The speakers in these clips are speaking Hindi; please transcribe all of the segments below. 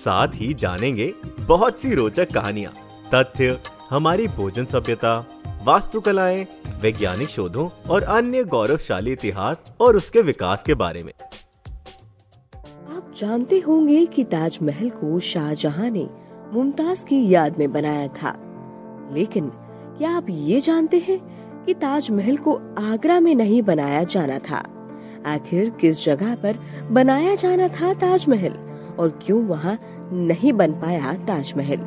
साथ ही जानेंगे बहुत सी रोचक कहानियाँ, तथ्य, हमारी भोजन सभ्यता, वास्तुकलाएँ, वैज्ञानिक शोधों और अन्य गौरवशाली इतिहास और उसके विकास के बारे में। आप जानते होंगे कि ताजमहल को शाहजहां ने मुमताज़ की याद में बनाया था। लेकिन क्या आप ये जानते हैं कि ताजमहल को आगरा में नहीं बनाया जाना था? आखिर किस जगह पर बनाया जाना था ताजमहल? और क्यों वहाँ नहीं बन पाया ताजमहल?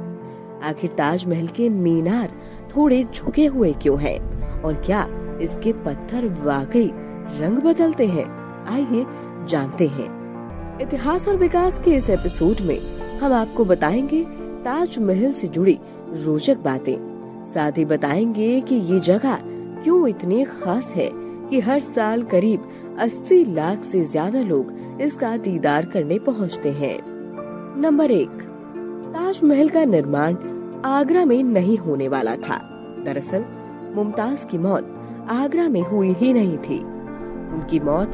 आखिर ताजमहल के मीनार थोड़े झुके हुए क्यों हैं? और क्या इसके पत्थर वाकई रंग बदलते हैं? आइए जानते हैं। इतिहास और विकास के इस एपिसोड में हम आपको बताएँगे ताजमहल से जुड़ी रोचक बातें। साथ ही बताएँगे कि ये जगह क्यों इतनी खास है कि हर साल करीब 80 लाख से ज़्यादा लोग इसका दीदार करने पहुँचते हैं। नंबर एक, ताजमहल का निर्माण आगरा में नहीं होने वाला था। दरअसल, मुमताज़ की मौत आगरा में हुई ही नहीं थी। उनकी मौत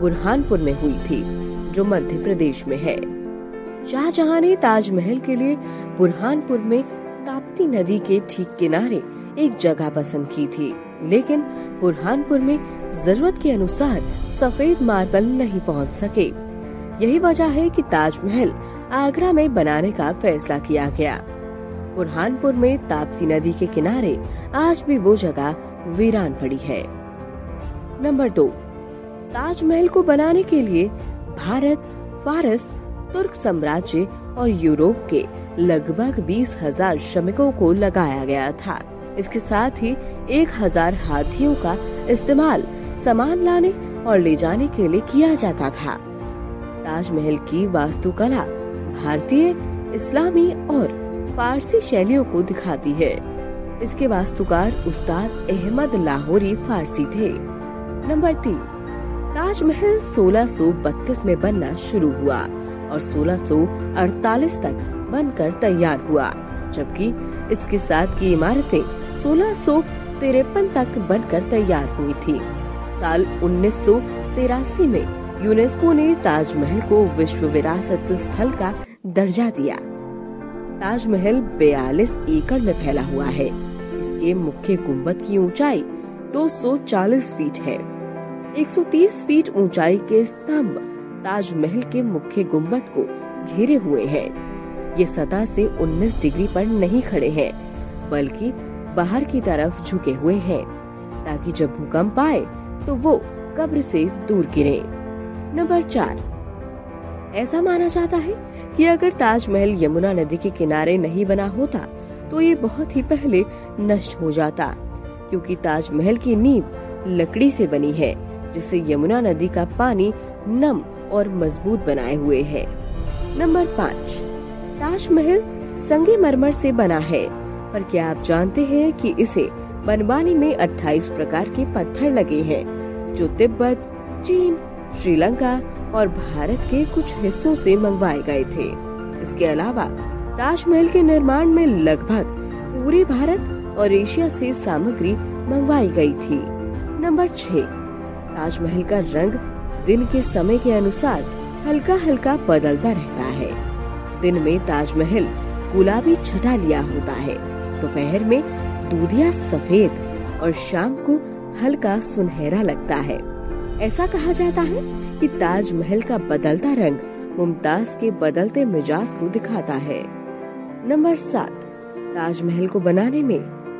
बुरहानपुर में हुई थी, जो मध्य प्रदेश में है। शाहजहां ने ताजमहल के लिए बुरहानपुर में ताप्ती नदी के ठीक किनारे एक जगह पसंद की थी। लेकिन बुरहानपुर में ज़रूरत के अनुसार सफ़ेद मार्बल नहीं पहुँच सके। यही वजह है कि ताजमहल आगरा में बनाने का फैसला किया गया। बुरहानपुर में ताप्ती नदी के किनारे आज भी वो जगह वीरान पड़ी है। नंबर दो, ताजमहल को बनाने के लिए भारत, फारस, तुर्क साम्राज्य और यूरोप के लगभग बीस हज़ार श्रमिकों को लगाया गया था। इसके साथ ही एक हज़ार हाथियों का इस्तेमाल सामान लाने और ले जाने के लिए किया जाता था। ताजमहल की वास्तुकला भारतीय, इस्लामी और फारसी शैलियों को दिखाती है। इसके वास्तुकार उस्ताद अहमद लाहौरी फारसी थे। नंबर तीन, ताजमहल 1632 में बनना शुरू हुआ और 1648 तक बनकर तैयार हुआ, जबकि इसके साथ की इमारतें सोलह तक बनकर तैयार हुई थी। साल उन्नीस में यूनेस्को ने ताजमहल को विश्व विरासत स्थल का दर्जा दिया। ताजमहल 42 एकड़ में फैला हुआ है। इसके मुख्य गुंबद की ऊंचाई 240 फीट है। 130 फीट ऊंचाई के स्तंभ ताजमहल के मुख्य गुंबद को घेरे हुए हैं। ये सतह से 19 डिग्री पर नहीं खड़े हैं, बल्कि बाहर की तरफ़ झुके हुए हैं, ताकि जब भूकंप आए तो वो कब्र से दूर गिरे। नंबर चार। ऐसा माना जाता है कि अगर ताजमहल यमुना नदी के किनारे नहीं बना होता तो ये बहुत ही पहले नष्ट हो जाता, क्योंकि ताजमहल की नींव लकड़ी से बनी है, जिससे यमुना नदी का पानी नम और मज़बूत बनाए हुए है। नंबर पाँच। ताजमहल संगे मरमर से बना है। पर क्या आप जानते हैं कि इसे बनवाने में 28 प्रकार के पत्थर लगे हैं, जो तिब्बत, चीन, श्रीलंका और भारत के कुछ हिस्सों से मंगवाए गए थे। इसके अलावा, ताजमहल के निर्माण में लगभग पूरे भारत और एशिया से सामग्री मंगवाई गई थी। नंबर छह, ताजमहल का रंग दिन के समय के अनुसार हल्का हल्का बदलता रहता है। दिन में ताजमहल गुलाबी छटा लिया होता है। दोपहर में दूधिया सफ़ेद और शाम को हल्का सुनहरा लगता है। ऐसा कहा जाता है कि ताजमहल का बदलता रंग मुमताज़ के बदलते मिजाज को दिखाता है। नंबर सात, ताजमहल को बनाने में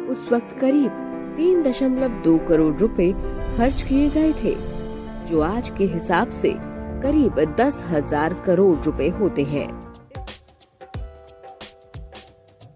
उस वक्त करीब तीन दशमलव दो करोड़ रुपए खर्च किए गए थे, जो आज के हिसाब से करीब दस हज़ार करोड़ रुपए होते हैं।